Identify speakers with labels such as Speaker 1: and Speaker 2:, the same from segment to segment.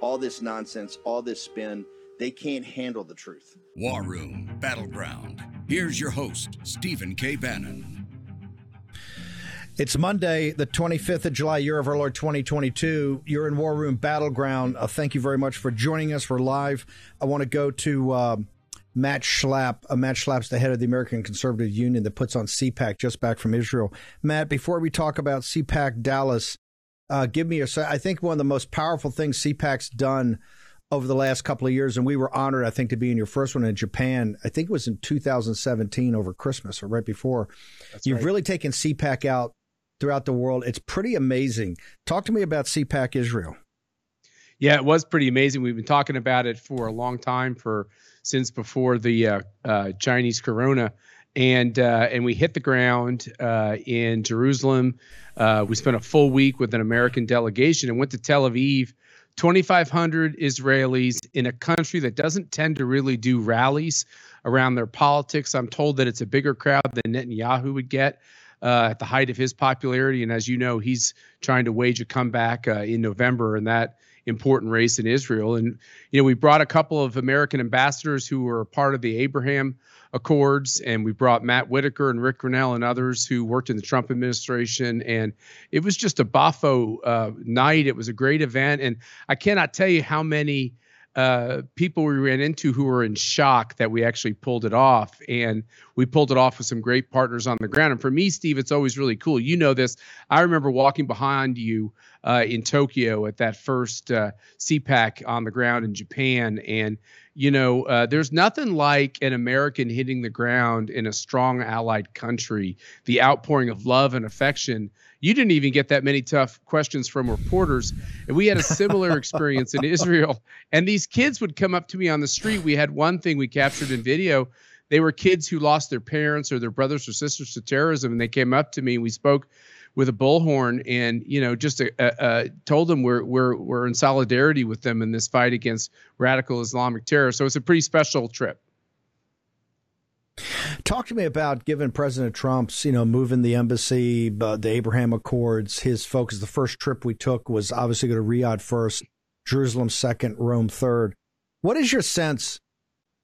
Speaker 1: All this nonsense, all this spin, they can't handle the truth.
Speaker 2: War Room Battleground. Here's your host, Stephen K. Bannon.
Speaker 3: It's Monday, the 25th of July, year of our Lord 2022. You're in War Room Battleground. Uh, thank you very much for joining us. We're live. I want to go to uh, Matt Schlapp. Uh, Matt Schlapp's the head of the American Conservative Union that puts on CPAC just back from Israel. Matt, before we talk about CPAC Dallas, uh, give me a. I think one of the most powerful things CPAC's done over the last couple of years, and we were honored, I think, to be in your first one in Japan. I think it was in 2017 over Christmas or right before. That's You've right. really taken CPAC out throughout the world. It's pretty amazing. Talk to me about CPAC Israel.
Speaker 4: Yeah, it was pretty amazing. We've been talking about it for a long time, for since before the uh, uh, Chinese Corona, and uh, and we hit the ground uh, in Jerusalem. Uh, we spent a full week with an American delegation and went to Tel Aviv. 2,500 Israelis in a country that doesn't tend to really do rallies around their politics. I'm told that it's a bigger crowd than Netanyahu would get uh, at the height of his popularity. And as you know, he's trying to wage a comeback uh, in November in that important race in Israel. And, you know, we brought a couple of American ambassadors who were part of the Abraham Accords, and we brought Matt Whitaker and Rick Grenell and others who worked in the Trump administration. And it was just a Bafo uh, night. It was a great event. And I cannot tell you how many uh, people we ran into who were in shock that we actually pulled it off. And we pulled it off with some great partners on the ground. And for me, Steve, it's always really cool. You know this. I remember walking behind you uh, in Tokyo at that first uh, CPAC on the ground in Japan. And, you know, uh, there's nothing like an American hitting the ground in a strong allied country, the outpouring of love and affection you didn't even get that many tough questions from reporters. And we had a similar experience in Israel. And these kids would come up to me on the street. We had one thing we captured in video. They were kids who lost their parents or their brothers or sisters to terrorism. And they came up to me and we spoke with a bullhorn and you know just a, a, a told them we're we're we're in solidarity with them in this fight against radical Islamic terror. So it's a pretty special trip.
Speaker 3: Talk to me about given President Trump's, you know, moving the embassy, uh, the Abraham Accords, his focus. The first trip we took was obviously go to Riyadh first, Jerusalem second, Rome third. What is your sense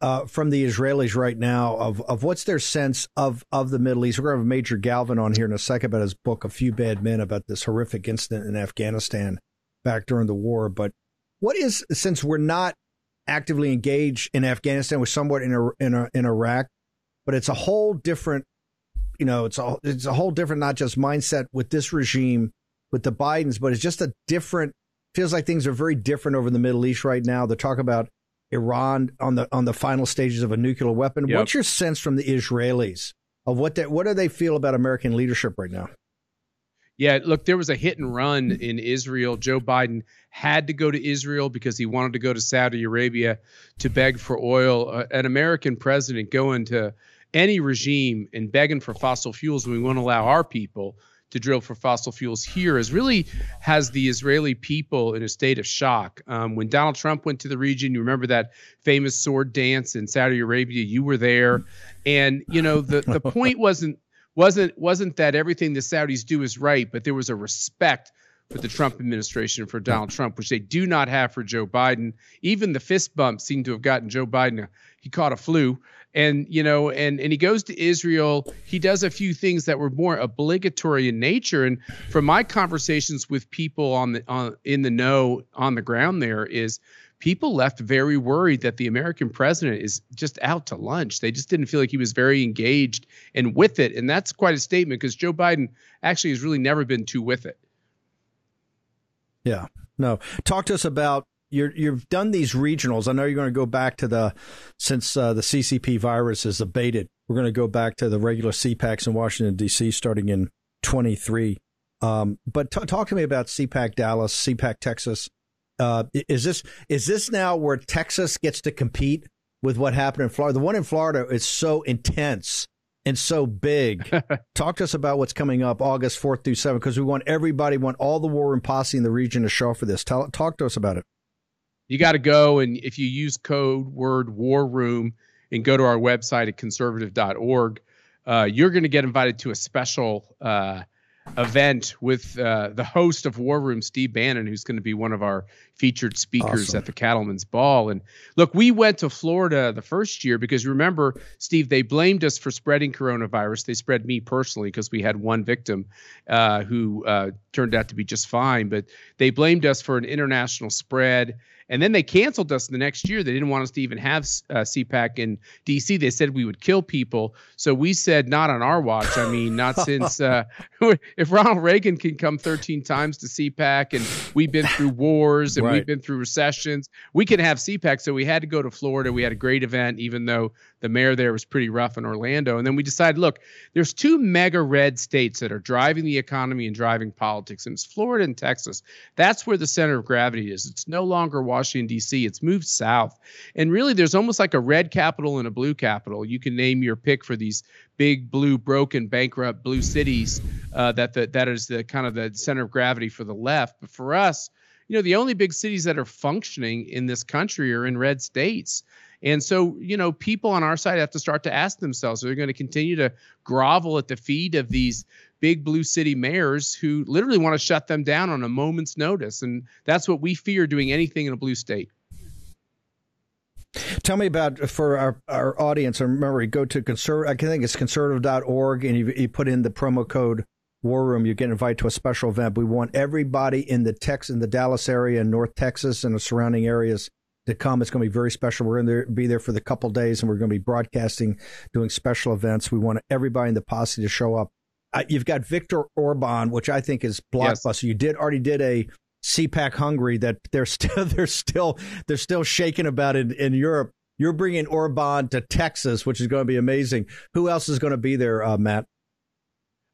Speaker 3: uh, from the Israelis right now of, of what's their sense of, of the Middle East? We're going to have Major Galvin on here in a second about his book, A Few Bad Men, about this horrific incident in Afghanistan back during the war. But what is, since we're not actively engaged in Afghanistan, we're somewhat in, a, in, a, in Iraq, but it's a whole different, you know, it's a it's a whole different not just mindset with this regime with the Bidens, but it's just a different. Feels like things are very different over the Middle East right now. They talk about Iran on the on the final stages of a nuclear weapon. Yep. What's your sense from the Israelis of what they, what do they feel about American leadership right now?
Speaker 4: Yeah, look, there was a hit and run in Israel. Joe Biden had to go to Israel because he wanted to go to Saudi Arabia to beg for oil. Uh, an American president going to any regime and begging for fossil fuels, we won't allow our people to drill for fossil fuels here is really has the Israeli people in a state of shock. Um, when Donald Trump went to the region, you remember that famous sword dance in Saudi Arabia. You were there, and you know the the point wasn't wasn't wasn't that everything the Saudis do is right, but there was a respect for the Trump administration for Donald Trump, which they do not have for Joe Biden. Even the fist bump seemed to have gotten Joe Biden. He caught a flu, and you know, and and he goes to Israel. He does a few things that were more obligatory in nature. And from my conversations with people on the on in the know on the ground, there is people left very worried that the American president is just out to lunch. They just didn't feel like he was very engaged and with it. And that's quite a statement because Joe Biden actually has really never been too with it.
Speaker 3: Yeah. No. Talk to us about you have done these regionals. I know you're going to go back to the since uh, the CCP virus is abated. We're going to go back to the regular CPACs in Washington D.C. starting in 23. Um, but t- talk to me about CPAC Dallas, CPAC Texas, Uh, is this is this now where Texas gets to compete with what happened in Florida? The one in Florida is so intense and so big. Talk to us about what's coming up August 4th through 7th because we want everybody, want all the war and posse in the region to show for this. Tell, talk to us about it.
Speaker 4: You got to go, and if you use code word war room and go to our website at conservative.org, uh, you're going to get invited to a special uh, event with uh, the host of War Room, Steve Bannon, who's going to be one of our featured speakers awesome. at the Cattlemen's Ball. And look, we went to Florida the first year because remember, Steve, they blamed us for spreading coronavirus. They spread me personally because we had one victim uh, who uh, turned out to be just fine, but they blamed us for an international spread. And then they canceled us the next year. They didn't want us to even have uh, CPAC in DC. They said we would kill people. So we said, not on our watch. I mean, not since uh, if Ronald Reagan can come 13 times to CPAC and we've been through wars and right. we've been through recessions, we can have CPAC. So we had to go to Florida. We had a great event, even though the mayor there was pretty rough in Orlando. And then we decided, look, there's two mega red states that are driving the economy and driving politics, and it's Florida and Texas. That's where the center of gravity is. It's no longer Washington, D.C., it's moved south. And really, there's almost like a red capital and a blue capital. You can name your pick for these big blue broken bankrupt blue cities uh, that the, that is the kind of the center of gravity for the left but for us you know the only big cities that are functioning in this country are in red states and so, you know, people on our side have to start to ask themselves, are they going to continue to grovel at the feet of these big blue city mayors who literally want to shut them down on a moment's notice? And that's what we fear doing anything in a blue state.
Speaker 3: Tell me about for our, our audience. Remember, go to conservative. I think it's conservative.org, and you, you put in the promo code War Room. You get invited to a special event. We want everybody in the Tex in the Dallas area and North Texas and the surrounding areas to come. It's going to be very special. We're going to be there for the couple days, and we're going to be broadcasting, doing special events. We want everybody in the posse to show up. Uh, you've got Viktor Orban, which I think is blockbuster. Yes. You did already did a CPAC Hungary that they're still they're still they're still shaking about it in Europe. You're bringing Orban to Texas, which is going to be amazing. Who else is going to be there, uh, Matt?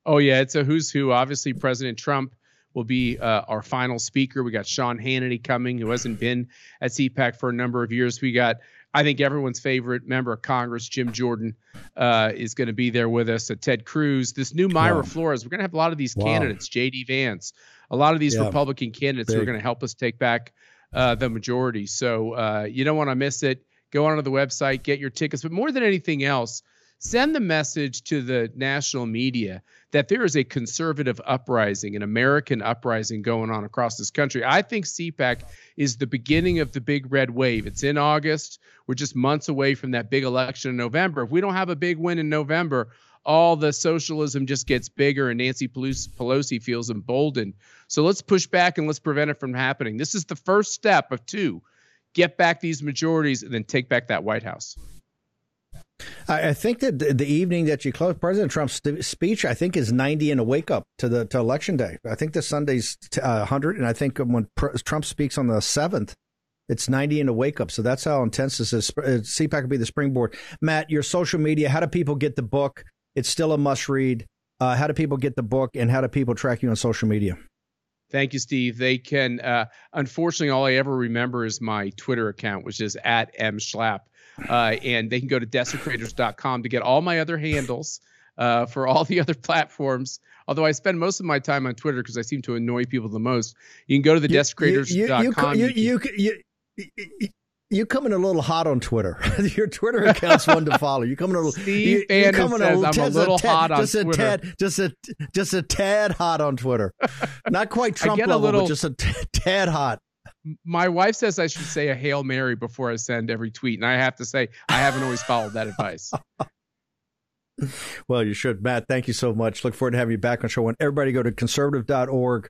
Speaker 4: Oh yeah, it's a who's who. Obviously, President Trump will be uh, our final speaker. We got Sean Hannity coming, who hasn't been at CPAC for a number of years. We got, I think, everyone's favorite member of Congress, Jim Jordan, uh, is going to be there with us. Uh, Ted Cruz, this new Mayra wow. Flores. We're going to have a lot of these wow. candidates, J.D. Vance, a lot of these yeah. Republican candidates Big. who are going to help us take back uh, the majority. So uh, you don't want to miss it. Go onto the website, get your tickets. But more than anything else, send the message to the national media that there is a conservative uprising, an American uprising going on across this country. I think CPAC is the beginning of the big red wave. It's in August. We're just months away from that big election in November. If we don't have a big win in November, all the socialism just gets bigger and Nancy Pelosi feels emboldened. So let's push back and let's prevent it from happening. This is the first step of two. Get back these majorities and then take back that White House.
Speaker 3: I think that the evening that you close President Trump's speech, I think is 90 in a wake up to the to election day. I think the Sunday's uh, 100, and I think when Trump speaks on the 7th, it's 90 in a wake up. So that's how intense this is. Uh, CPAC will be the springboard. Matt, your social media, how do people get the book? It's still a must read. Uh, how do people get the book, and how do people track you on social media?
Speaker 4: Thank you, Steve. They can. Uh, unfortunately, all I ever remember is my Twitter account, which is at m schlapp. Uh, and they can go to desecrators.com to get all my other handles uh, for all the other platforms. Although I spend most of my time on Twitter because I seem to annoy people the most. You can go to the desecrators.com.
Speaker 3: You, you, you, you, you coming a little hot on Twitter. Your Twitter account's one to follow. You coming a little.
Speaker 4: Steve you, you coming says a, I'm a little a tad, hot on
Speaker 3: just
Speaker 4: Twitter.
Speaker 3: A tad, just a just a tad hot on Twitter. Not quite Trump level, little, but just a t- tad hot
Speaker 4: my wife says I should say a Hail Mary before I send every tweet. And I have to say, I haven't always followed that advice.
Speaker 3: well, you should. Matt, thank you so much. Look forward to having you back on show one. Everybody go to conservative.org,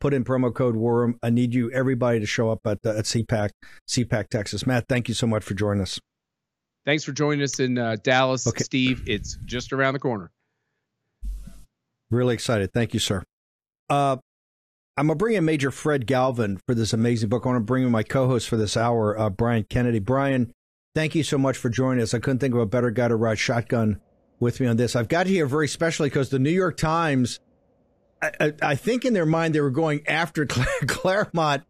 Speaker 3: put in promo code WARROOM. I need you, everybody, to show up at, uh, at CPAC, CPAC, Texas. Matt, thank you so much for joining us.
Speaker 4: Thanks for joining us in uh, Dallas, okay. Steve. It's just around the corner.
Speaker 3: Really excited. Thank you, sir. Uh, I'm gonna bring in Major Fred Galvin for this amazing book. I want to bring in my co-host for this hour, uh, Brian Kennedy. Brian, thank you so much for joining us. I couldn't think of a better guy to ride shotgun with me on this. I've got here very specially because the New York Times, I, I, I, think in their mind they were going after Claremont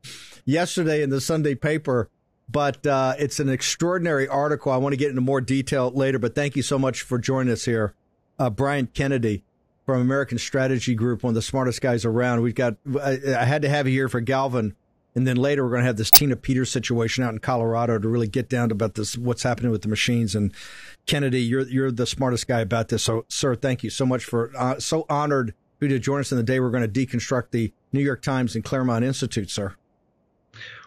Speaker 3: yesterday in the Sunday paper. But uh, it's an extraordinary article. I want to get into more detail later, but thank you so much for joining us here. Uh, Brian Kennedy from American Strategy Group, one of the smartest guys around. We've got, I, I had to have you here for Galvin. And then later, we're going to have this Tina Peters situation out in Colorado to really get down to about this, what's happening with the machines. And Kennedy, you're you're the smartest guy about this. So, sir, thank you so much for uh, so honored for you to join us in the day we're going to deconstruct the New York Times and Claremont Institute, sir.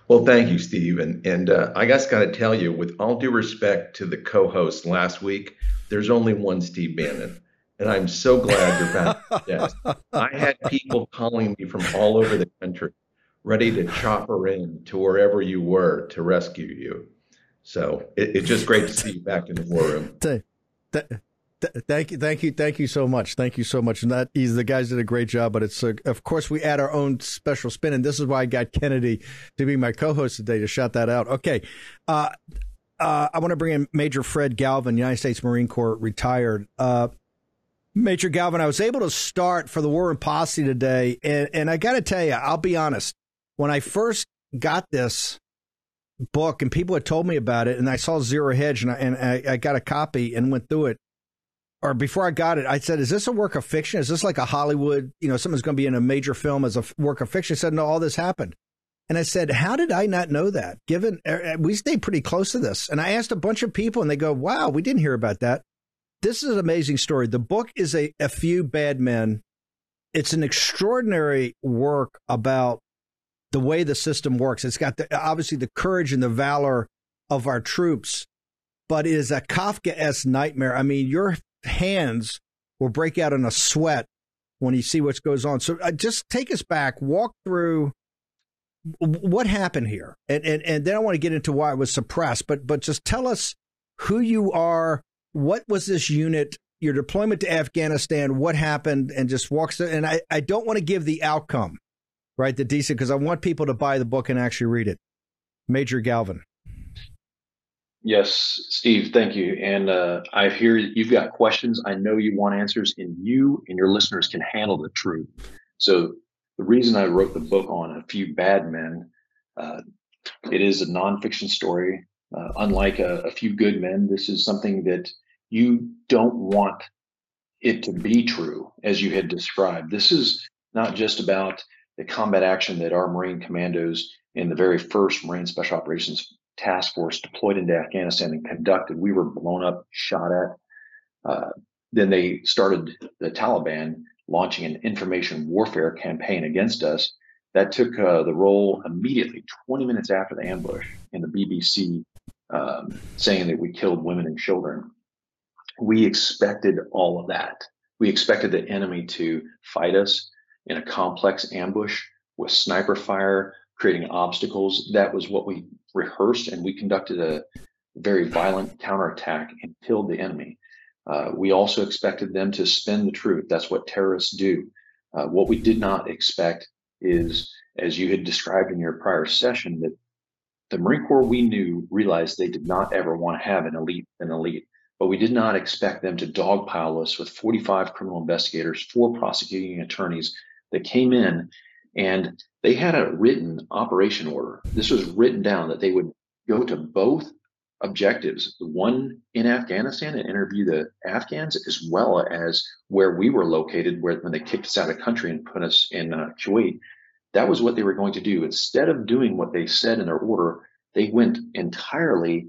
Speaker 5: Well, thank you, Steve. And, and uh, I guess got to tell you, with all due respect to the co-host last week, there's only one Steve Bannon and I'm so glad you're back. yes, I had people calling me from all over the country, ready to chopper in to wherever you were to rescue you. So it, it's just great to see you back in the war room.
Speaker 3: Thank you, thank you, thank you so much. Thank you so much. And that the guys did a great job, but it's uh, of course we add our own special spin, and this is why I got Kennedy to be my co-host today to shout that out. Okay, uh, uh, I want to bring in Major Fred Galvin, United States Marine Corps, retired. Uh, Major Galvin, I was able to start for the War Room Posse today, and, and I got to tell you, I'll be honest. When I first got this book, and people had told me about it, and I saw Zero Hedge, and I, and I, I got a copy and went through it. Or before I got it, I said, "Is this a work of fiction? Is this like a Hollywood? You know, someone's going to be in a major film as a work of fiction?" I said, "No, all this happened." And I said, How did I not know that? Given uh, we stayed pretty close to this. And I asked a bunch of people, and they go, Wow, we didn't hear about that this is an amazing story. The book is a, a few bad men. It's an extraordinary work about the way the system works. It's got the, obviously the courage and the valor of our troops, but it is a Kafka-esque nightmare. I mean, your hands will break out in a sweat when you see what goes on. So uh, just take us back, walk through what happened here, and, and and then I want to get into why it was suppressed. But but just tell us who you are, what was this unit? Your deployment to Afghanistan, what happened, and just walks. And I, I don't want to give the outcome, right? The decent, because I want people to buy the book and actually read it. Major Galvin.
Speaker 6: Yes, Steve, thank you. And uh, I hear you've got questions. I know you want answers, and you and your listeners can handle the truth. So, the reason I wrote the book on a few bad men, uh, it is a nonfiction story. Uh, unlike a, a, few good men, this is something that you don't want it to be true, as you had described. This is not just about the combat action that our Marine commandos in the very first Marine Special Operations Task Force deployed into Afghanistan and conducted. We were blown up, shot at. Uh, then they started the Taliban launching an information warfare campaign against us. That took uh, the role immediately, 20 minutes after the ambush, in the BBC um, saying that we killed women and children we expected all of that. We expected the enemy to fight us in a complex ambush with sniper fire, creating obstacles. That was what we rehearsed, and we conducted a very violent counterattack and killed the enemy. Uh, we also expected them to spin the truth. That's what terrorists do. Uh, what we did not expect is, as you had described in your prior session, that the Marine Corps we knew realized they did not ever want to have an elite an elite but we did not expect them to dogpile us with 45 criminal investigators, four prosecuting attorneys that came in and they had a written operation order. This was written down that they would go to both objectives, one in Afghanistan and interview the Afghans, as well as where we were located, where when they kicked us out of the country and put us in uh, Kuwait. That was what they were going to do. Instead of doing what they said in their order, they went entirely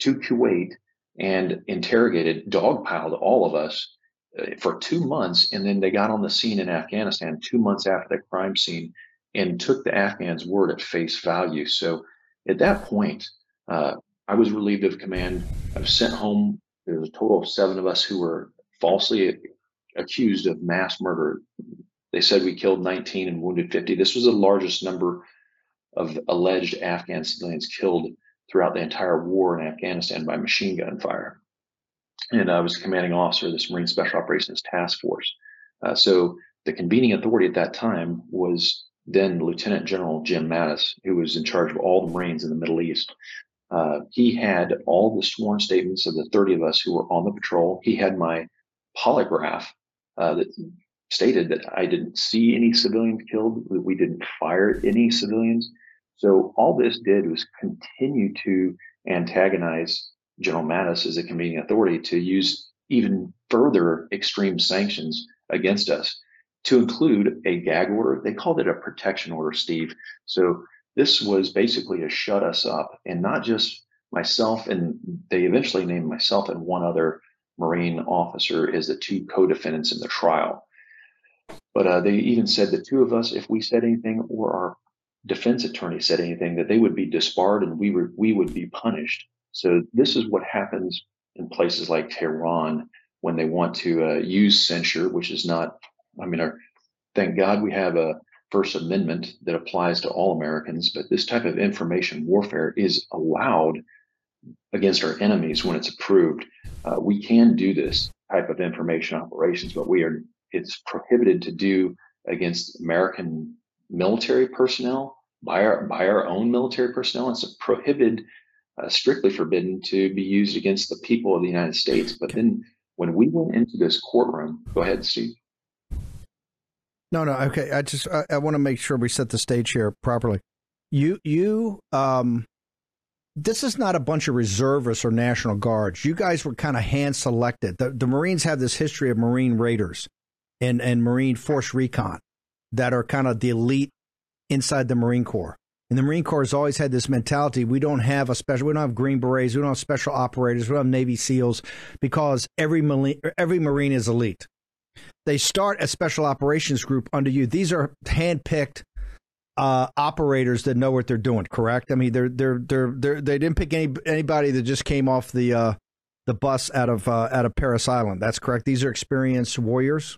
Speaker 6: to Kuwait and interrogated, dogpiled all of us uh, for two months. And then they got on the scene in Afghanistan two months after the crime scene and took the Afghans' word at face value. So at that point, uh, I was relieved of command. I was sent home. There was a total of seven of us who were falsely accused of mass murder. They said we killed 19 and wounded 50. This was the largest number of alleged Afghan civilians killed throughout the entire war in Afghanistan by machine gun fire. And I was commanding officer of this Marine Special Operations Task Force. Uh, so the convening authority at that time was then Lieutenant General Jim Mattis, who was in charge of all the Marines in the Middle East. Uh, he had all the sworn statements of the 30 of us who were on the patrol. He had my polygraph uh, that stated that I didn't see any civilians killed, that we didn't fire any civilians. So all this did was continue to antagonize General Mattis as a convening authority to use even further extreme sanctions against us, to include a gag order. They called it a protection order, Steve. So this was basically to shut us up, and not just myself, and they eventually named myself and one other Marine officer as the two co-defendants in the trial. But uh, they even said the two of us, if we said anything or our defense attorney said anything, that they would be disbarred and we were we would be punished. So this is what happens in places like Tehran when they want to uh, use censure, which is not. I mean, our, thank God we have a First Amendment that applies to all Americans, but this type of information warfare is allowed against our enemies when it's approved. Uh, we can do this type of information operations, but we are it's prohibited to do against American military personnel by our by our own military personnel. It's prohibited, uh, strictly forbidden to be used against the people of the United States. But then when we went into this courtroom, go ahead, Steve.
Speaker 3: No, no, okay. I just I, I want to make sure we set the stage here properly. You you um this is not a bunch of reservists or National Guards. You guys were kind of hand selected. The, the Marines have this history of Marine Raiders and, and Marine Force Recon that are kind of the elite inside the Marine Corps. And the Marine Corps has always had this mentality we don't have a special, we don't have Green Berets, we don't have special operators, we don't have Navy SEALs because every Marine, every Marine is elite. They start a special operations group under you. These are handpicked uh, operators that know what they're doing. Correct? I mean, they're they're they're, they're they didn't pick any anybody that just came off the uh, the bus out of uh, out of Parris Island. That's correct. These are experienced warriors.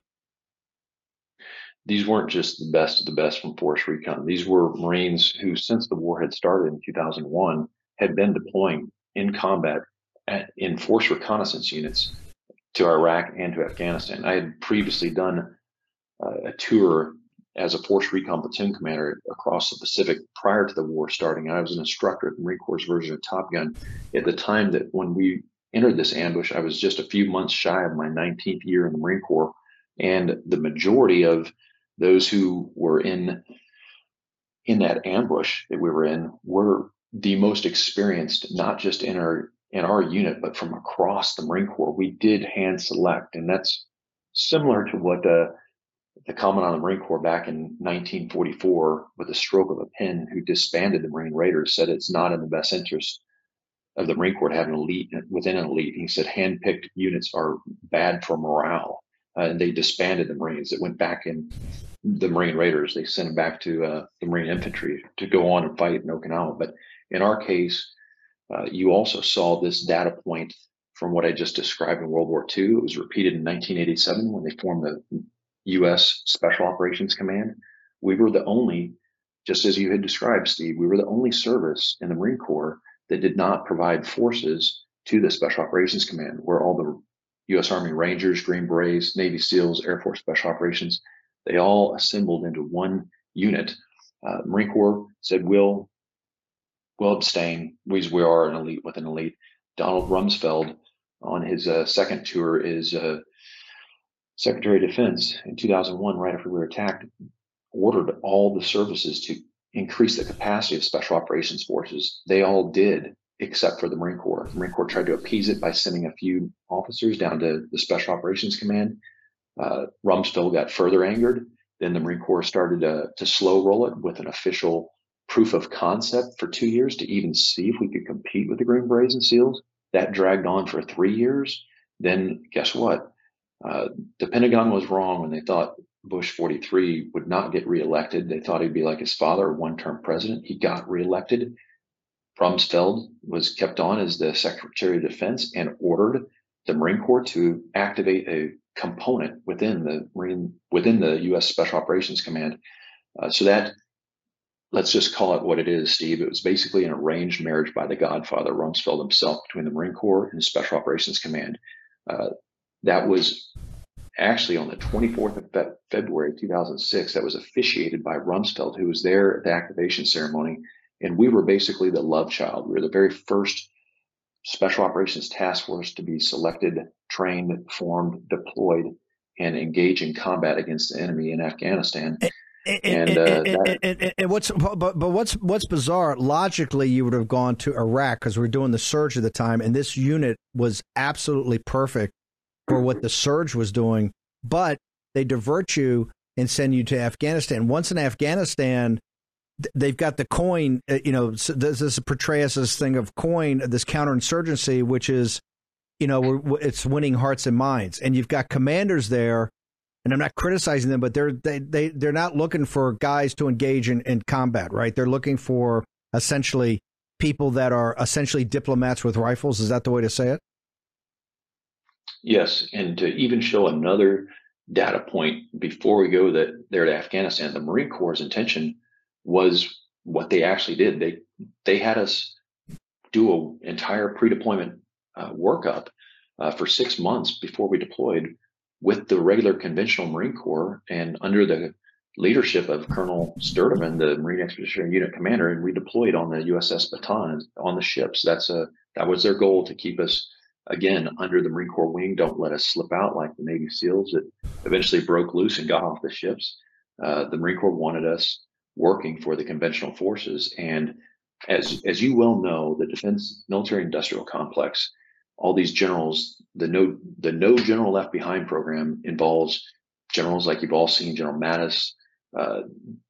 Speaker 6: These weren't just the best of the best from Force Recon. These were Marines who, since the war had started in 2001, had been deploying in combat at, in force reconnaissance units to Iraq and to Afghanistan. I had previously done uh, a tour as a Force Recon platoon commander across the Pacific prior to the war starting. I was an instructor at the Marine Corps' version of Top Gun. At the time that when we entered this ambush, I was just a few months shy of my 19th year in the Marine Corps, and the majority of those who were in in that ambush that we were in were the most experienced, not just in our in our unit, but from across the Marine Corps. We did hand select, and that's similar to what uh, the commandant of the Marine Corps back in 1944, with a stroke of a pen, who disbanded the Marine Raiders, said it's not in the best interest of the Marine Corps to have an elite within an elite. He said handpicked units are bad for morale, uh, and they disbanded the Marines. It went back in the Marine Raiders. They sent them back to uh, the Marine Infantry to go on and fight in Okinawa. But in our case, uh, you also saw this data point from what I just described in World War II. It was repeated in 1987 when they formed the U.S. Special Operations Command. We were the only, just as you had described, Steve, we were the only service in the Marine Corps that did not provide forces to the Special Operations Command, where all the U.S. Army Rangers, Green Berets, Navy SEALs, Air Force Special Operations, they all assembled into one unit. Uh, Marine Corps said, we'll, we'll abstain. We, we are an elite with an elite. Donald Rumsfeld on his uh, second tour is uh, Secretary of Defense in 2001, right after we were attacked, ordered all the services to increase the capacity of special operations forces. They all did, except for the Marine Corps. The Marine Corps tried to appease it by sending a few officers down to the Special Operations Command. Uh, Rumsfeld got further angered. Then the Marine Corps started to, to slow roll it with an official proof of concept for two years to even see if we could compete with the Green Berets and SEALs. That dragged on for three years. Then guess what? Uh, the Pentagon was wrong when they thought Bush 43 would not get reelected. They thought he'd be like his father, one term president. He got reelected. Rumsfeld was kept on as the Secretary of Defense and ordered the Marine Corps to activate a component within the Marine within the U.S. Special Operations Command. Uh, so that let's just call it what it is, Steve. It was basically an arranged marriage by the Godfather Rumsfeld himself between the Marine Corps and Special Operations Command. Uh, that was actually on the 24th of Fe- February 2006. That was officiated by Rumsfeld, who was there at the activation ceremony. And we were basically the love child. We were the very first Special Operations Task Force to be selected, trained, formed, deployed, and engage in combat against the enemy in Afghanistan.
Speaker 3: And, uh, and, and, and, what's but but what's what's bizarre? Logically, you would have gone to Iraq because we are doing the surge at the time, and this unit was absolutely perfect for what the surge was doing. But they divert you and send you to Afghanistan. Once in Afghanistan, they've got the coin. Uh, you know, this, this portrays this thing of coin, this counterinsurgency, which is, you know, it's winning hearts and minds. And you've got commanders there, and I'm not criticizing them, but they're they they they're not looking for guys to engage in, in combat, right? They're looking for essentially people that are essentially diplomats with rifles. Is that the way to say it?
Speaker 6: Yes, and to even show another data point before we go that there to Afghanistan, the Marine Corps' intention was what they actually did. They they had us do an entire pre-deployment uh, workup uh, for six months before we deployed with the regular conventional Marine Corps and under the leadership of Colonel Sturtevant, the Marine Expeditionary Unit Commander, and we deployed on the USS Bataan on the ships. That's a that was their goal to keep us again under the Marine Corps wing. Don't let us slip out like the Navy SEALs that eventually broke loose and got off the ships. Uh, the Marine Corps wanted us working for the conventional forces. And as as you well know, the defense military industrial complex, all these generals, the no the no general left behind program involves generals like you've all seen, General Mattis, uh,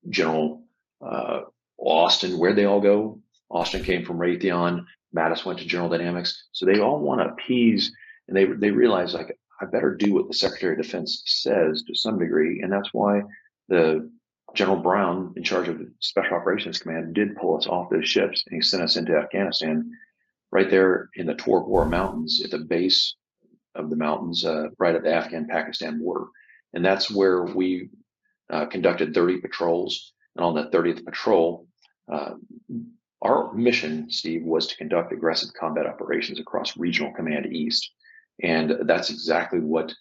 Speaker 6: General uh, Austin, Where'd they all go. Austin came from Raytheon. Mattis went to General Dynamics. So they all want to appease, and they they realize like I better do what the Secretary of Defense says to some degree, and that's why the General Brown, in charge of the Special Operations Command, did pull us off those ships and he sent us into Afghanistan right there in the Tor Mountains at the base of the mountains, uh, right at the Afghan Pakistan border. And that's where we uh, conducted 30 patrols. And on that 30th patrol, uh, our mission, Steve, was to conduct aggressive combat operations across Regional Command East. And that's exactly what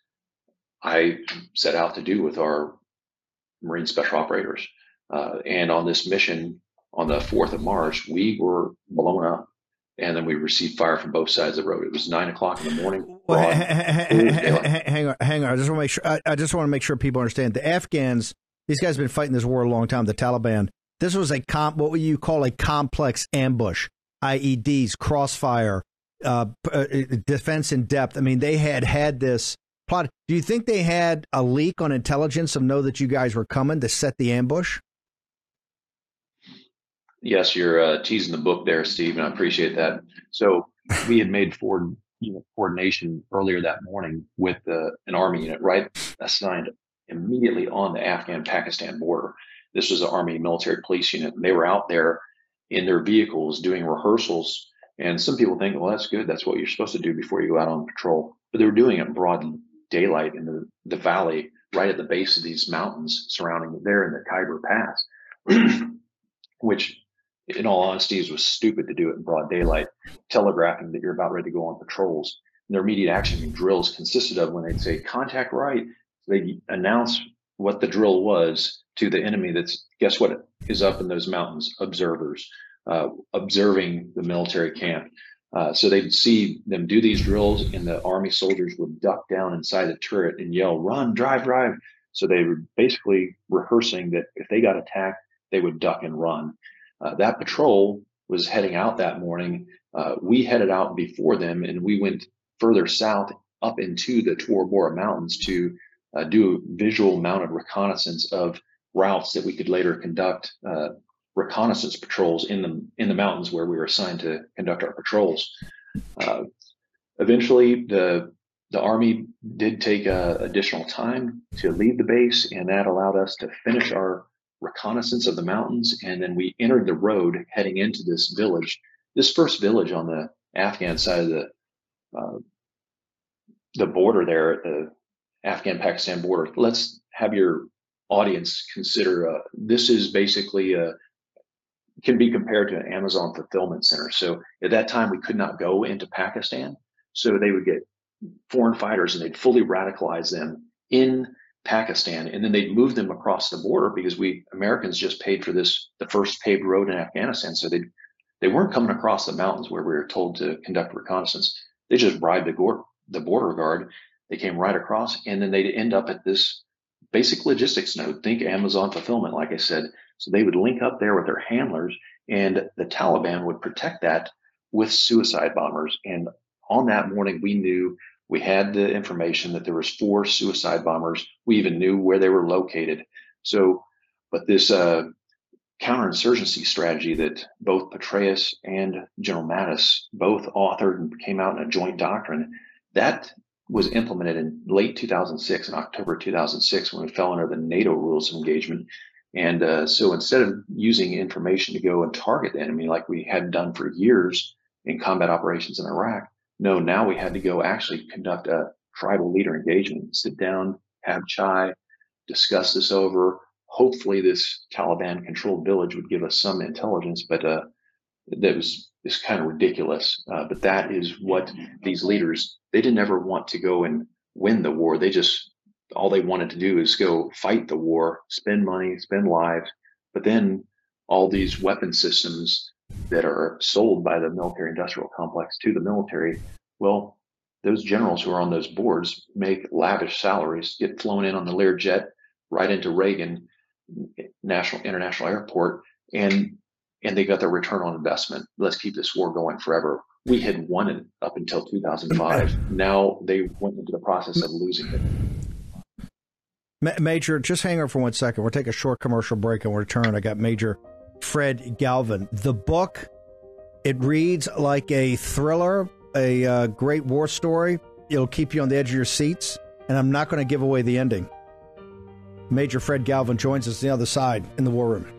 Speaker 6: I set out to do with our Marine Special Operators. Uh, and on this mission on the 4th of March, we were blown up and then we received fire from both sides of the road. It was nine o'clock in the morning.
Speaker 3: Well, hang, on, hang on. I just want to make sure. I, I, just want to make sure people understand the Afghans. These guys have been fighting this war a long time. The Taliban. This was a comp, what you call a complex ambush, IEDs, crossfire, uh, uh, defense in depth. I mean, they had had this plot. Do you think they had a leak on intelligence of know that you guys were coming to set the ambush?
Speaker 6: Yes, you're uh, teasing the book there, Steve, and I appreciate that. So we had made forward you know, coordination earlier that morning with uh, an army unit, right, assigned immediately on the Afghan-Pakistan border. This was an Army military police unit, and they were out there in their vehicles doing rehearsals. And some people think, well, that's good. That's what you're supposed to do before you go out on patrol. But they were doing it broad daylight in the, the valley right at the base of these mountains surrounding there in the Khyber Pass, which in all honesty was stupid to do it in broad daylight, telegraphing that you're about ready to go on patrols. And their immediate action drills consisted of when they'd say contact right, they announce what the drill was to the enemy that's guess what is up in those mountains observers uh, observing the military camp uh, so they'd see them do these drills, and the army soldiers would duck down inside the turret and yell, "Run, drive, drive!" So they were basically rehearsing that if they got attacked, they would duck and run. Uh, that patrol was heading out that morning. Uh, we headed out before them, and we went further south up into the Tora Bora Mountains to uh, do visual mounted reconnaissance of routes that we could later conduct uh, reconnaissance patrols in the in the mountains where we were assigned to conduct our patrols. Uh, eventually, the the army did take uh, additional time to leave the base, and that allowed us to finish our reconnaissance of the mountains. And then we entered the road heading into this village. This first village on the Afghan side of the uh, the border there at the Afghan-Pakistan border. Let's have your audience consider uh, this is basically a, can be compared to an Amazon fulfillment center. So at that time, we could not go into Pakistan. So they would get foreign fighters and they'd fully radicalize them in Pakistan, and then they'd move them across the border because we Americans just paid for this the first paved road in Afghanistan. So they they weren't coming across the mountains where we were told to conduct reconnaissance. They just bribed the, the border guard. They came right across, and then they'd end up at this basic logistics node. Think Amazon fulfillment, like I said. So they would link up there with their handlers, and the Taliban would protect that with suicide bombers. And on that morning, we knew we had the information that there was four suicide bombers. We even knew where they were located. So, but this uh, counterinsurgency strategy that both Petraeus and General Mattis both authored and came out in a joint doctrine, that was implemented in late 2006, in October 2006, when we fell under the NATO rules of engagement. And uh, so instead of using information to go and target the enemy like we had done for years in combat operations in Iraq, no, now we had to go actually conduct a tribal leader engagement, sit down, have chai, discuss this over. Hopefully, this Taliban controlled village would give us some intelligence, but uh, that was is kind of ridiculous. Uh, but that is what these leaders they didn't ever want to go and win the war. They just all they wanted to do is go fight the war, spend money, spend lives. But then all these weapon systems that are sold by the military industrial complex to the military, well, those generals who are on those boards make lavish salaries, get flown in on the Learjet right into Reagan National International Airport, and and they got their return on investment. Let's keep this war going forever. We had won it up until 2005. Now they went into the process of losing it.
Speaker 3: Major, just hang on for one second. We'll take a short commercial break and we'll return. I got Major Fred Galvin. The book, it reads like a thriller, a uh, great war story. It'll keep you on the edge of your seats, and I'm not going to give away the ending. Major Fred Galvin joins us on the other side in the war room.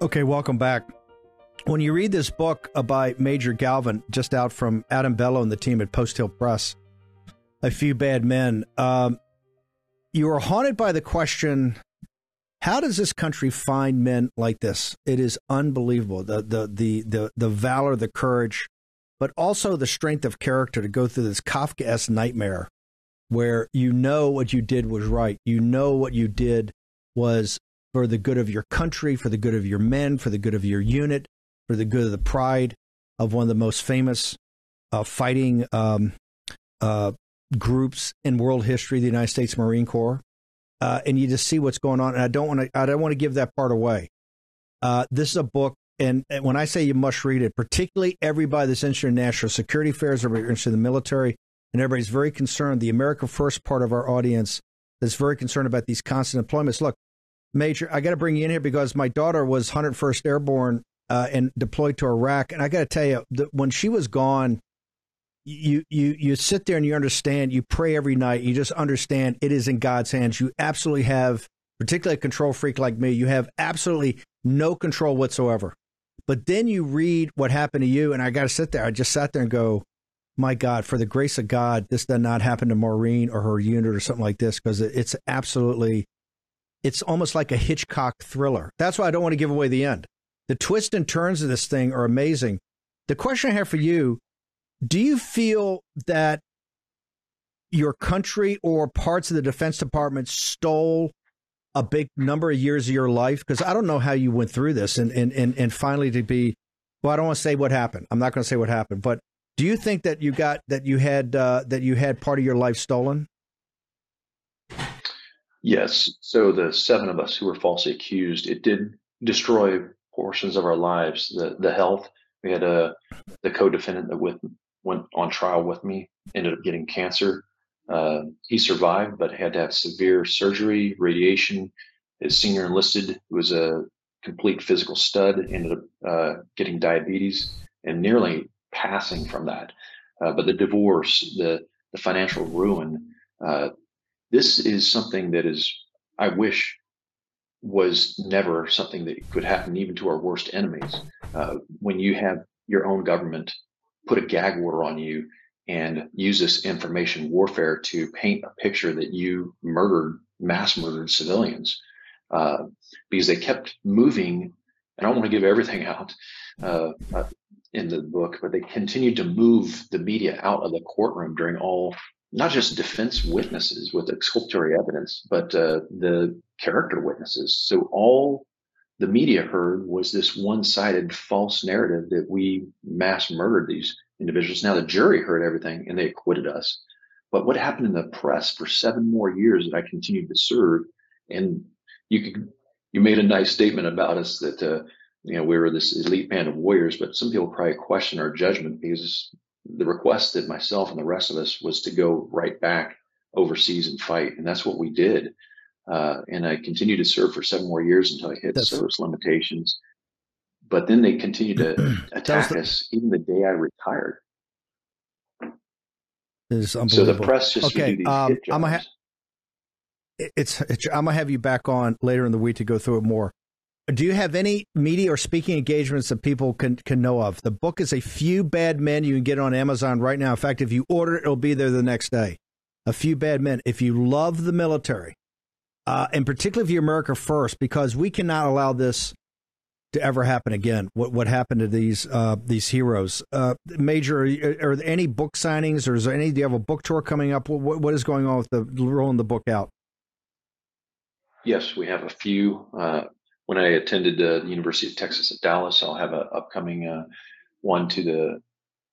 Speaker 3: Okay, welcome back. When you read this book by Major Galvin, just out from Adam Bellow and the team at Post Hill Press, A Few Bad Men, um, you are haunted by the question how does this country find men like this? It is unbelievable. The, the, the, the, the valor, the courage, but also the strength of character to go through this Kafka nightmare where you know what you did was right. You know what you did was for the good of your country, for the good of your men, for the good of your unit, for the good of the pride of one of the most famous uh, fighting um, uh, groups in world history, the United States Marine Corps. Uh, and you just see what's going on. And I don't want to. I don't want to give that part away. Uh, this is a book, and, and, when I say you must read it, particularly everybody that's interested in national security affairs, everybody interested in the military, and everybody's very concerned. The America First part of our audience that's very concerned about these constant employments. Look, Major, I got to bring you in here because my daughter was 101st Airborne uh, and deployed to Iraq, and I got to tell you, the, when she was gone, you you you sit there and you understand. You pray every night. You just understand it is in God's hands. You absolutely have, particularly a control freak like me, you have absolutely no control whatsoever. But then you read what happened to you, and I got to sit there. I just sat there and go, my God, for the grace of God, this did not happen to Maureen or her unit or something like this because it's absolutely, it's almost like a Hitchcock thriller. That's why I don't want to give away the end. The twists and turns of this thing are amazing. The question I have for you do you feel that your country or parts of the Defense Department stole a big number of years of your life? Because I don't know how you went through this and, and, and, and finally to be, well, I don't want to say what happened. I'm not going to say what happened, but do you think that you got that you had uh, that you had part of your life stolen?
Speaker 6: Yes. So the seven of us who were falsely accused, it did destroy portions of our lives. The the health. We had a the co-defendant that with went on trial with me ended up getting cancer. Uh, he survived, but had to have severe surgery, radiation. His senior enlisted, who was a complete physical stud, ended up uh, getting diabetes and nearly passing from that. Uh, but the divorce, the the financial ruin, uh, this is something that is, I wish, was never something that could happen even to our worst enemies. Uh, when you have your own government put a gag order on you and use this information warfare to paint a picture that you murdered, mass murdered civilians, uh, because they kept moving. And I don't want to give everything out. Uh, uh in the book, but they continued to move the media out of the courtroom during all, not just defense witnesses with exculpatory evidence, but uh, the character witnesses. So all the media heard was this one-sided false narrative that we mass murdered these individuals. Now the jury heard everything and they acquitted us. But what happened in the press for seven more years that I continued to serve, and you could, you made a nice statement about us that uh, you know, we were this elite band of warriors, but some people probably question our judgment because the request that myself and the rest of us was to go right back overseas and fight. And that's what we did. Uh, and I continued to serve for seven more years until I hit that's... service limitations. But then they continued to attack the... us even the day I retired.
Speaker 3: So
Speaker 6: the press just okay. Um, I'm gonna ha-
Speaker 3: it's, it's I'm gonna have you back on later in the week to go through it more. Do you have any media or speaking engagements that people can can know of? The book is a few bad men. You can get on Amazon right now. In fact, if you order it, it'll be there the next day. A few bad men. If you love the military, uh, and particularly if you're America first, because we cannot allow this to ever happen again. What what happened to these uh, these heroes? Uh, Major, are, are, there any book signings, or is there any? Do you have a book tour coming up? What, what is going on with the rolling the book out?
Speaker 6: Yes, we have a few. Uh, when I attended the University of Texas at Dallas, I'll have an upcoming uh, one to the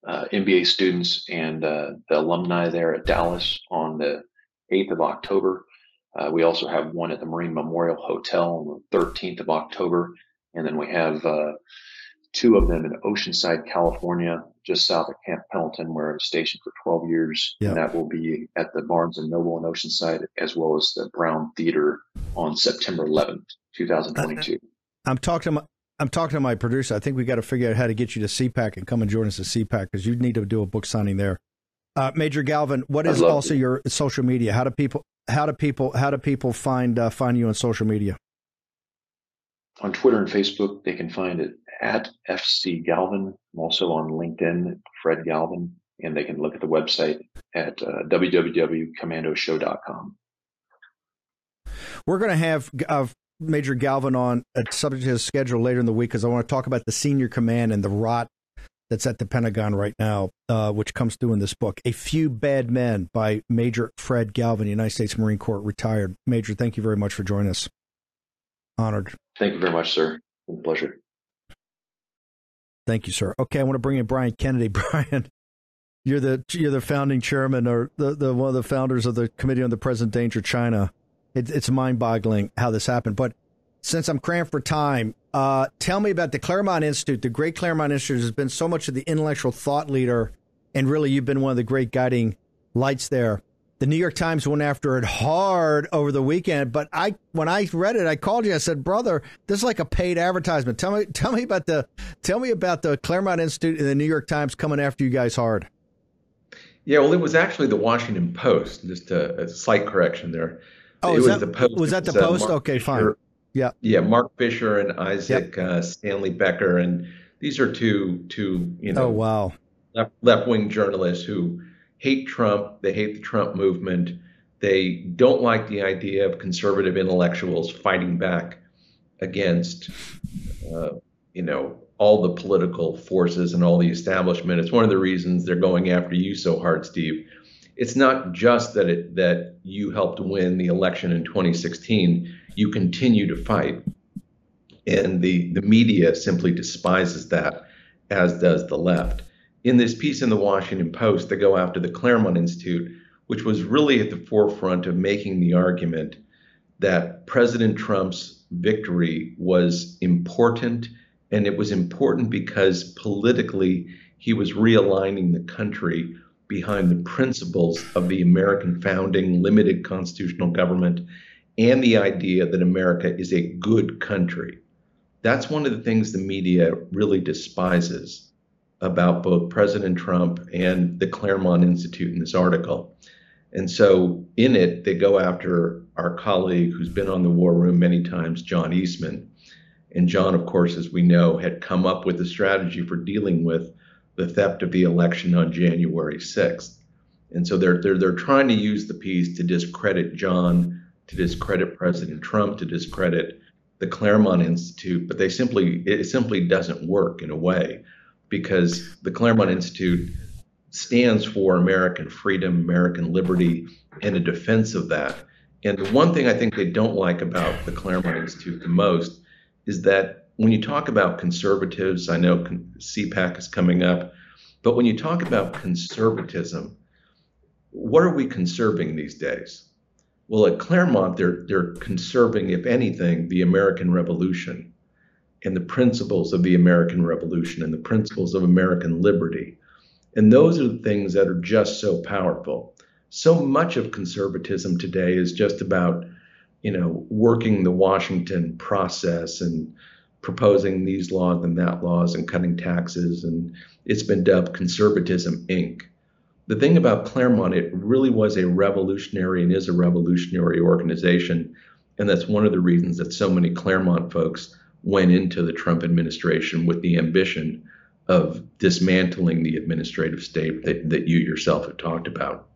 Speaker 6: uh, MBA students and uh, the alumni there at Dallas on the 8th of October. Uh, we also have one at the Marine Memorial Hotel on the 13th of October. And then we have uh, two of them in Oceanside, California, just south of Camp Pendleton, where I was stationed for 12 years. And that will be at the Barnes and Noble in Oceanside, as well as the Brown Theater on September 11th, 2022.
Speaker 3: I'm talking to my, I'm talking to my producer. I think we got to figure out how to get you to CPAC and come and join us at CPAC because you need to do a book signing there. Uh, Major Galvin, what is also your social media? How do people how do people how do people find uh, find you on social media?
Speaker 6: On Twitter and Facebook, they can find it at FC Galvin. I'm also on LinkedIn, Fred Galvin, and they can look at the website at uh, www.commandoshow.com.
Speaker 3: We're going to have uh, Major Galvin on a subject to his schedule later in the week because I want to talk about the senior command and the rot that's at the Pentagon right now, uh, which comes through in this book. A Few Bad Men by Major Fred Galvin, United States Marine Corps, retired. Major, thank you very much for joining us. Honored.
Speaker 6: Thank you very much, sir. pleasure.
Speaker 3: Thank you, sir. Okay, I want to bring in Brian Kennedy. Brian, you're the you're the founding chairman or the, the one of the founders of the Committee on the Present Danger China. It, it's mind boggling how this happened. But since I'm cramped for time, uh, tell me about the Claremont Institute. The great Claremont Institute has been so much of the intellectual thought leader, and really, you've been one of the great guiding lights there. The New York Times went after it hard over the weekend, but I, when I read it, I called you. I said, "Brother, this is like a paid advertisement. Tell me, tell me about the, tell me about the Claremont Institute and the New York Times coming after you guys hard."
Speaker 5: Yeah, well, it was actually the Washington Post. Just a, a slight correction there.
Speaker 3: Oh, it was that, the Post. Was that the Post? Uh, okay, fine. Yeah.
Speaker 5: Yeah. Marc Fisher and Isaac yep. uh, Stanley Becker. And these are two, two, you know,
Speaker 3: oh, wow.
Speaker 5: left, left wing journalists who hate Trump. They hate the Trump movement. They don't like the idea of conservative intellectuals fighting back against, uh, you know, all the political forces and all the establishment. It's one of the reasons they're going after you so hard, Steve. It's not just that it that you helped win the election in 2016 you continue to fight. And the, the media simply despises that, as does the left. In this piece in the Washington Post, they go after the Claremont Institute, which was really at the forefront of making the argument that President Trump's victory was important. And it was important because politically, he was realigning the country behind the principles of the American founding limited constitutional government and the idea that America is a good country. That's one of the things the media really despises about both President Trump and the Claremont Institute in this article. And so in it, they go after our colleague who's been on the War Room many times, John Eastman. And John, of course, as we know, had come up with a strategy for dealing with the theft of the election on January 6th. And so they're, they're, they're trying to use the piece to discredit John to discredit President Trump, to discredit the Claremont Institute, but they simply it simply doesn't work in a way because the Claremont Institute stands for American freedom, American liberty, and a defense of that. And the one thing I think they don't like about the Claremont Institute the most is that when you talk about conservatives, I know CPAC is coming up, but when you talk about conservatism, what are we conserving these days? Well, at Claremont, they're they're conserving, if anything, the American Revolution and the principles of the American Revolution and the principles of American liberty. And those are the things that are just so powerful. So much of conservatism today is just about, you know, working the Washington process and proposing these laws and that laws and cutting taxes. And it's been dubbed conservatism Inc the thing about Claremont, it really was a revolutionary and is a revolutionary organization. And that's one of the reasons that so many Claremont folks went into the Trump administration with the ambition of dismantling the administrative state that, that you yourself have talked about.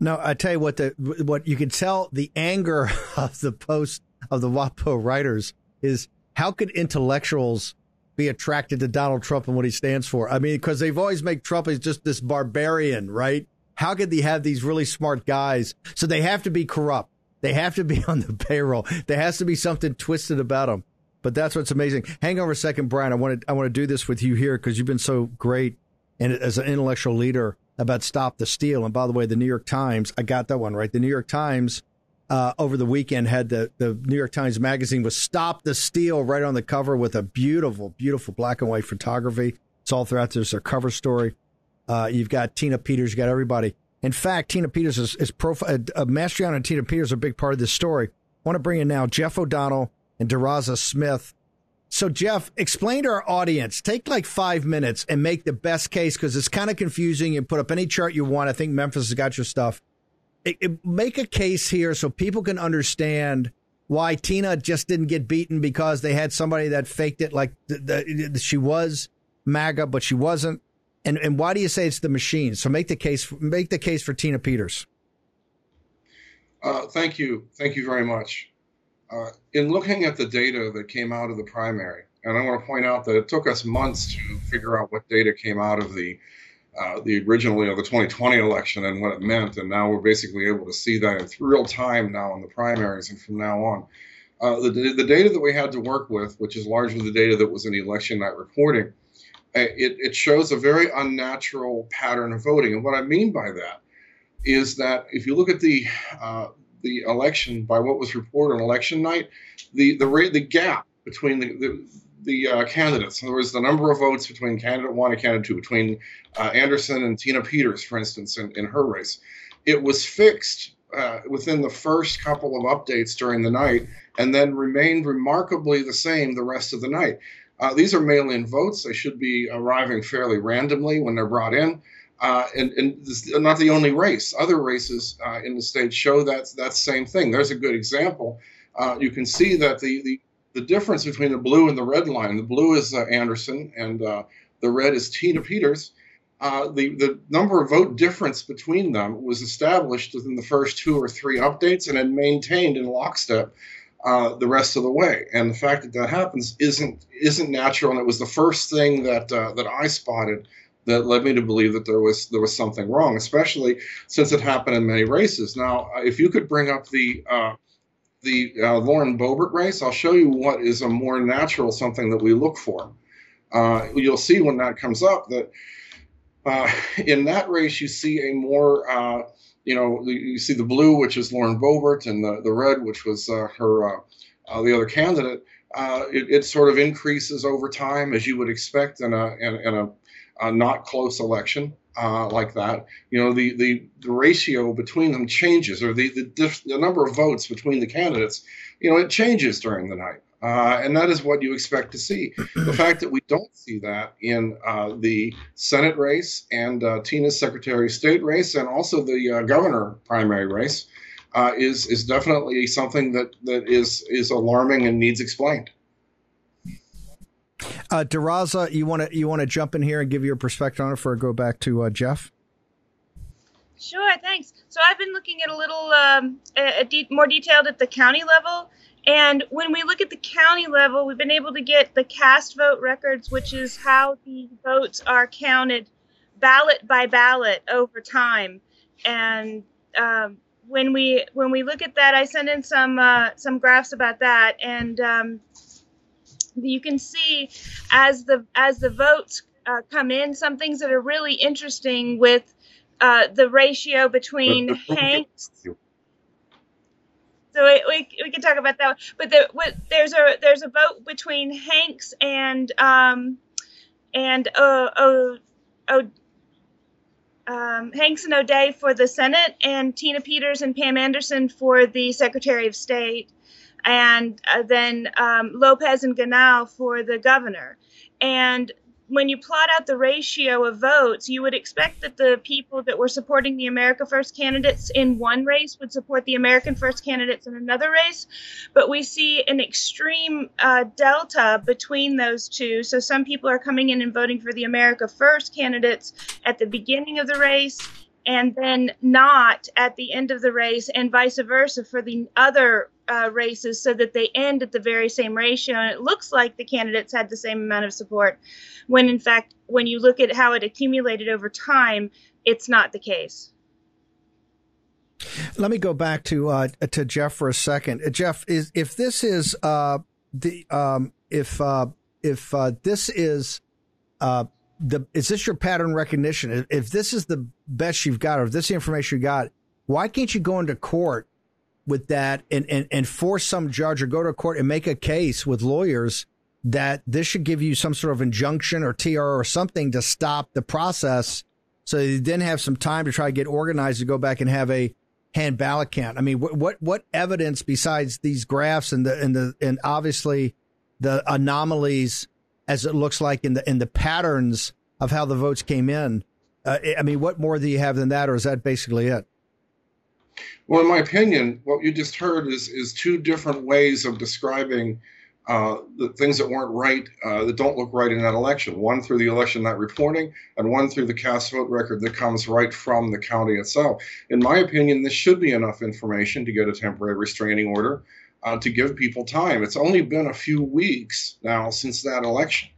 Speaker 3: No, I tell you what the what you can tell the anger of the post of the WAPO writers is how could intellectuals be attracted to Donald Trump and what he stands for. I mean, because they've always made Trump as just this barbarian, right? How could they have these really smart guys? So they have to be corrupt. They have to be on the payroll. There has to be something twisted about them. But that's what's amazing. Hang on a second, Brian. I want to I want to do this with you here because you've been so great and as an intellectual leader about stop the steal. And by the way, the New York Times, I got that one right. The New York Times uh, over the weekend had the, the New York Times Magazine was Stop the Steal right on the cover with a beautiful, beautiful black and white photography. It's all throughout. There's a cover story. Uh, you've got Tina Peters, you got everybody. In fact, Tina Peters is, is profile. Uh, Mastriano and Tina Peters are a big part of this story. I want to bring in now Jeff O'Donnell and DeRosa Smith So, Jeff, explain to our audience. Take like five minutes and make the best case because it's kind of confusing. You put up any chart you want. I think Memphis has got your stuff. It, it, make a case here so people can understand why Tina just didn't get beaten because they had somebody that faked it like the, the, she was MAGA, but she wasn't. And and why do you say it's the machine? So make the case. Make the case for Tina Peters.
Speaker 7: Uh, thank you, thank you very much. Uh, in looking at the data that came out of the primary, and I want to point out that it took us months to figure out what data came out of the uh, the originally of the 2020 election and what it meant, and now we're basically able to see that in real time now in the primaries and from now on. Uh, the, the data that we had to work with, which is largely the data that was in the election night reporting, it, it shows a very unnatural pattern of voting. And what I mean by that is that if you look at the uh, the election by what was reported on election night, the the the gap between the the, the uh, candidates. In other words, the number of votes between candidate one and candidate two, between uh, Anderson and Tina Peters, for instance, in, in her race, it was fixed uh, within the first couple of updates during the night, and then remained remarkably the same the rest of the night. Uh, these are mail-in votes; they should be arriving fairly randomly when they're brought in. Uh, and, and this is not the only race. Other races uh, in the state show that that same thing. There's a good example. Uh, you can see that the, the the difference between the blue and the red line. The blue is uh, Anderson, and uh, the red is Tina Peters. The the number of vote difference between them was established within the first two or three updates, and then maintained in lockstep the rest of the way. And the fact that that happens isn't isn't natural, and it was the first thing that that I spotted that led me to believe that there was there was something wrong, especially since it happened in many races. Now, if you could bring up the uh, the uh, Lauren Boebert race, I'll show you what is a more natural something that we look for. Uh, you'll see when that comes up that uh, in that race you see a more uh, you know you see the blue, which is Lauren Boebert, and the the red, which was uh, her the other candidate. It, it, sort of increases over time, as you would expect in a in, in a a not close election uh, like that, you know, the, the, the ratio between them changes, or the, the, diff- the number of votes between the candidates, you know, it changes during the night. Uh, and that is what you expect to see. The fact that we don't see that in uh, the Senate race and uh, Tina's Secretary of State race, and also the uh, governor primary race, uh, is is definitely something that that is is alarming and needs explained.
Speaker 3: Uh, Daraza, you want to you want to jump in here and give your perspective on it before I go back to uh, Jeff?
Speaker 8: Sure, thanks. So I've been looking at a little um, a, a de- more detailed at the county level, and when we look at the county level, we've been able to get the cast vote records, which is how the votes are counted ballot by ballot over time. And um, when we when we look at that, I sent in some uh, some graphs about that, and um, you can see as the as the votes uh, come in some things that are really interesting with uh, the ratio between Hanks. So we, we, we can talk about that, but the, what, there's a there's a vote between Hanks and um, and oh, um, Hanks and O'Dea for the Senate, and Tina Peters and Pam Anderson for the Secretary of State and uh, then um, Lopez and Ganahl for the governor. And when you plot out the ratio of votes, you would expect that the people that were supporting the America First candidates in one race would support the American First candidates in another race. But we see an extreme uh, delta between those two. So some people are coming in and voting for the America First candidates at the beginning of the race and then not at the end of the race, and vice versa for the other uh, races, so that they end at the very same ratio. And it looks like the candidates had the same amount of support, when in fact, when you look at how it accumulated over time, it's not the case.
Speaker 3: Let me go back to uh, to Jeff for a second. Uh, Jeff, is if this is uh, the um, if uh, if uh, this is uh, the is this your pattern recognition? If this is the best you've got, or if this information you got, why can't you go into court with that and, and, and force some judge or go to court and make a case with lawyers that this should give you some sort of injunction or TR or something to stop the process so you then have some time to try to get organized to go back and have a hand ballot count. I mean, what what, what evidence besides these graphs and the and the and obviously the anomalies as it looks like in the in the patterns of how the votes came in. Uh, I mean, what more do you have than that, or is that basically it?
Speaker 7: Well, in my opinion, what you just heard is is two different ways of describing uh, the things that weren't right, uh, that don't look right in that election. One through the election night reporting, and one through the cast vote record that comes right from the county itself. In my opinion, this should be enough information to get a temporary restraining order uh, to give people time. It's only been a few weeks now since that election.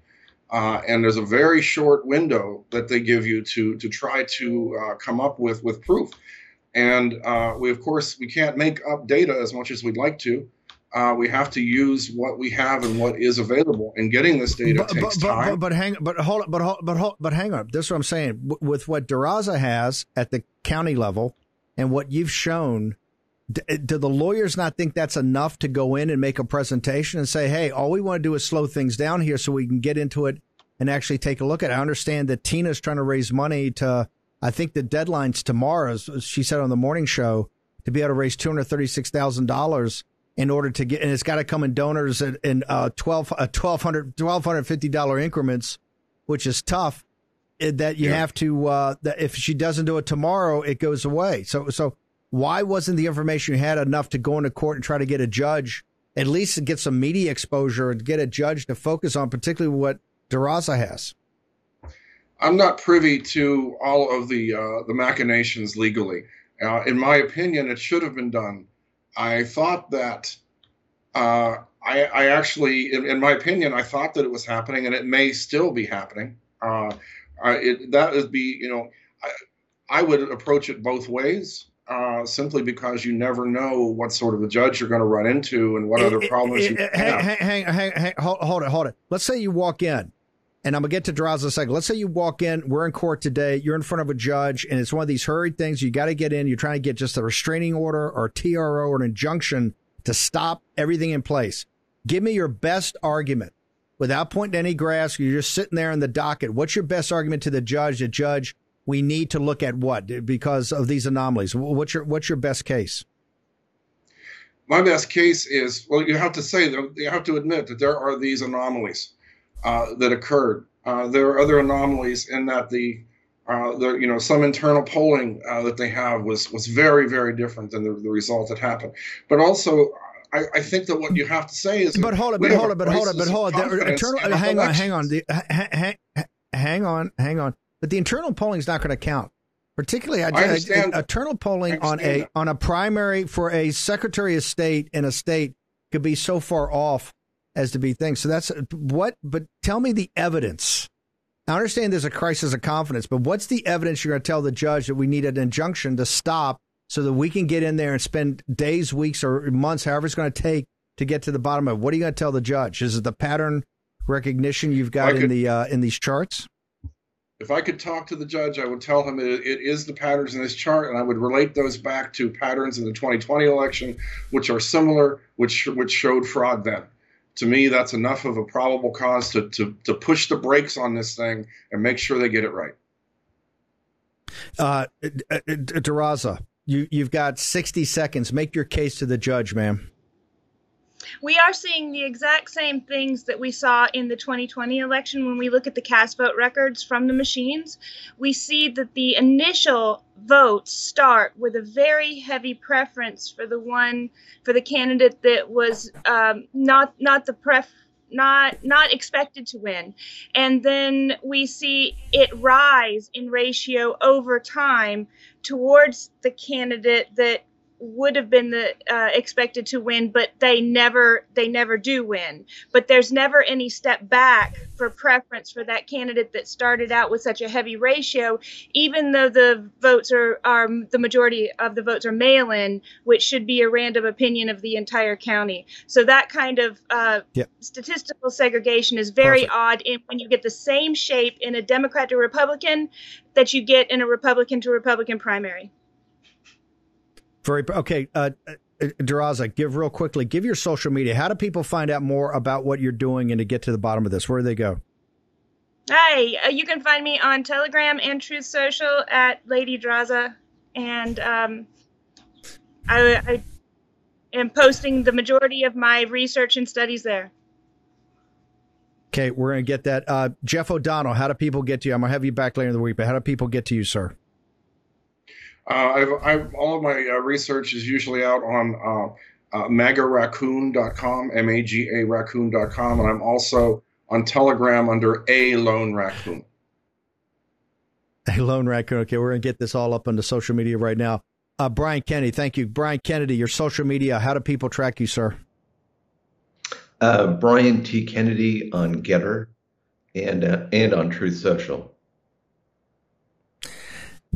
Speaker 7: Uh, and there's a very short window that they give you to to try to uh, come up with with proof. And uh, we, of course, we can't make up data as much as we'd like to. Uh, we have to use what we have and what is available. And getting this data
Speaker 3: but,
Speaker 7: takes
Speaker 3: but,
Speaker 7: time.
Speaker 3: But, but hang, but hold, but hold, but hold, but hang on. This is what I'm saying. W- with what Duraza has at the county level, and what you've shown, d- do the lawyers not think that's enough to go in and make a presentation and say, "Hey, all we want to do is slow things down here so we can get into it and actually take a look at it." I understand that Tina's trying to raise money to. I think the deadline's tomorrow, as she said on the morning show, to be able to raise two hundred thirty-six thousand dollars in order to get, and it's got to come in donors in, in uh, 12, uh, 1200 $1,250 increments, which is tough. eh, That you
Speaker 7: Yeah.
Speaker 3: have to, uh, that if she doesn't do it tomorrow, it goes away. So, so why wasn't the information you had enough to go into court and try to get a judge, at least to get some media exposure and get a judge to focus on, particularly what Duraza has?
Speaker 7: I'm not privy to all of the uh, the machinations legally. Uh, in my opinion, it should have been done. I thought that. Uh, I, I actually, in, in my opinion, I thought that it was happening, and it may still be happening. Uh, I, it, that would be, you know, I, I would approach it both ways, uh, simply because you never know what sort of a judge you're going to run into and what other
Speaker 3: Eh, eh,
Speaker 7: problems you have.
Speaker 3: hang, hang, hang, hang, hang, hold, hold it, hold it. Let's say you walk in, and I'm gonna get to Draza in a second. Let's say you walk in, we're in court today, you're in front of a judge, and it's one of these hurried things. You got to get in. You're trying to get just a restraining order or TRO or an injunction to stop everything in place. Give me your best argument without pointing any grass. You're just sitting there in the docket. What's your best argument to the judge? The judge, we need to look at what because of these anomalies. What's your what's your best case?
Speaker 7: my best case is well you have to say that you have to admit that there are these anomalies uh, that occurred uh, there are other anomalies in that the uh, the you know some internal polling uh, that they have was was very very different than the, the result that happened but also I, I think that what you have to say is
Speaker 3: But hold it, but hold it, but hold it, but hold it. Internal, hang on, hang on, the, hang, hang on, hang on. But the internal polling is not going to count. Particularly, I,
Speaker 7: I understand that.
Speaker 3: internal polling
Speaker 7: I
Speaker 3: on a
Speaker 7: that.
Speaker 3: on a primary for a secretary of state in a state could be so far off as to be things. So that's what. But tell me the evidence. I understand there's a crisis of confidence, but what's the evidence you're going to tell the judge that we need an injunction to stop so that we can get in there and spend days, weeks, or months, however it's going to take to get to the bottom of it? What are you going to tell the judge? Is it the pattern recognition you've got
Speaker 7: I
Speaker 3: in the uh, in these charts?
Speaker 7: if I could talk to the judge, I would tell him it, it is the patterns in this chart, and I would relate those back to patterns in the 2020 election, which are similar, which which showed fraud then. To me, that's enough of a probable cause to to, to push the brakes on this thing and make sure they get it right.
Speaker 3: Uh, uh, uh, you you've got 60 seconds. Make your case to the judge, ma'am.
Speaker 8: We are seeing the exact same things that we saw in the 2020 election when we look at the cast vote records from the machines. We see that the initial votes start with a very heavy preference for the one for the candidate that was um, not not the pref not not expected to win and then we see it rise in ratio over time towards the candidate that would have been the uh, expected to win, but they never they never do win. But there's never any step back for preference for that candidate that started out with such a heavy ratio, even though the votes are are the majority of the votes are mail-in, which should be a random opinion of the entire county. So that kind of uh,
Speaker 3: Yep.
Speaker 8: statistical segregation is very
Speaker 3: Perfect.
Speaker 8: odd in when you get the same shape in a Democrat to Republican that you get in a Republican to Republican primary.
Speaker 3: Very okay. Uh, uh, Duraza, give real quickly. Give your social media. How do people find out more about what you're doing and to get to the bottom of this? Where do they go?
Speaker 8: Hi, uh, you can find me on Telegram and Truth Social at Lady Draza, and um, I, I am posting the majority of my research and studies there.
Speaker 3: Okay, we're going to get that. Uh, Jeff O'Donnell, how do people get to you? I'm going to have you back later in the week, but how do people get to you, sir?
Speaker 7: Uh, I've, I've, all of my uh, research is usually out on uh, uh, magaraccoon.com, M-A-G-A raccoon.com, and I'm also on Telegram under A Lone Raccoon.
Speaker 3: A Lone Raccoon. Okay, we're going to get this all up on the social media right now. Uh, Brian Kennedy, thank you. Brian Kennedy, your social media, how do people track you, sir?
Speaker 5: Uh, Brian T. Kennedy on Gettr and uh, and on Truth Social.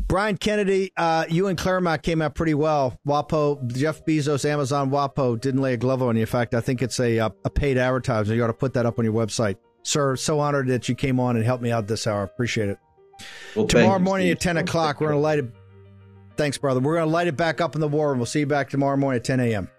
Speaker 3: Brian Kennedy, uh, you and Claremont came out pretty well. WAPO, Jeff Bezos, Amazon WAPO didn't lay a glove on you. In fact, I think it's a, uh, a paid advertisement. You ought to put that up on your website. Sir, so honored that you came on and helped me out this hour. Appreciate it. Well, tomorrow morning at 10 o'clock, we're going to light it. Thanks, brother. We're going to light it back up in the war, and we'll see you back tomorrow morning at 10 a.m.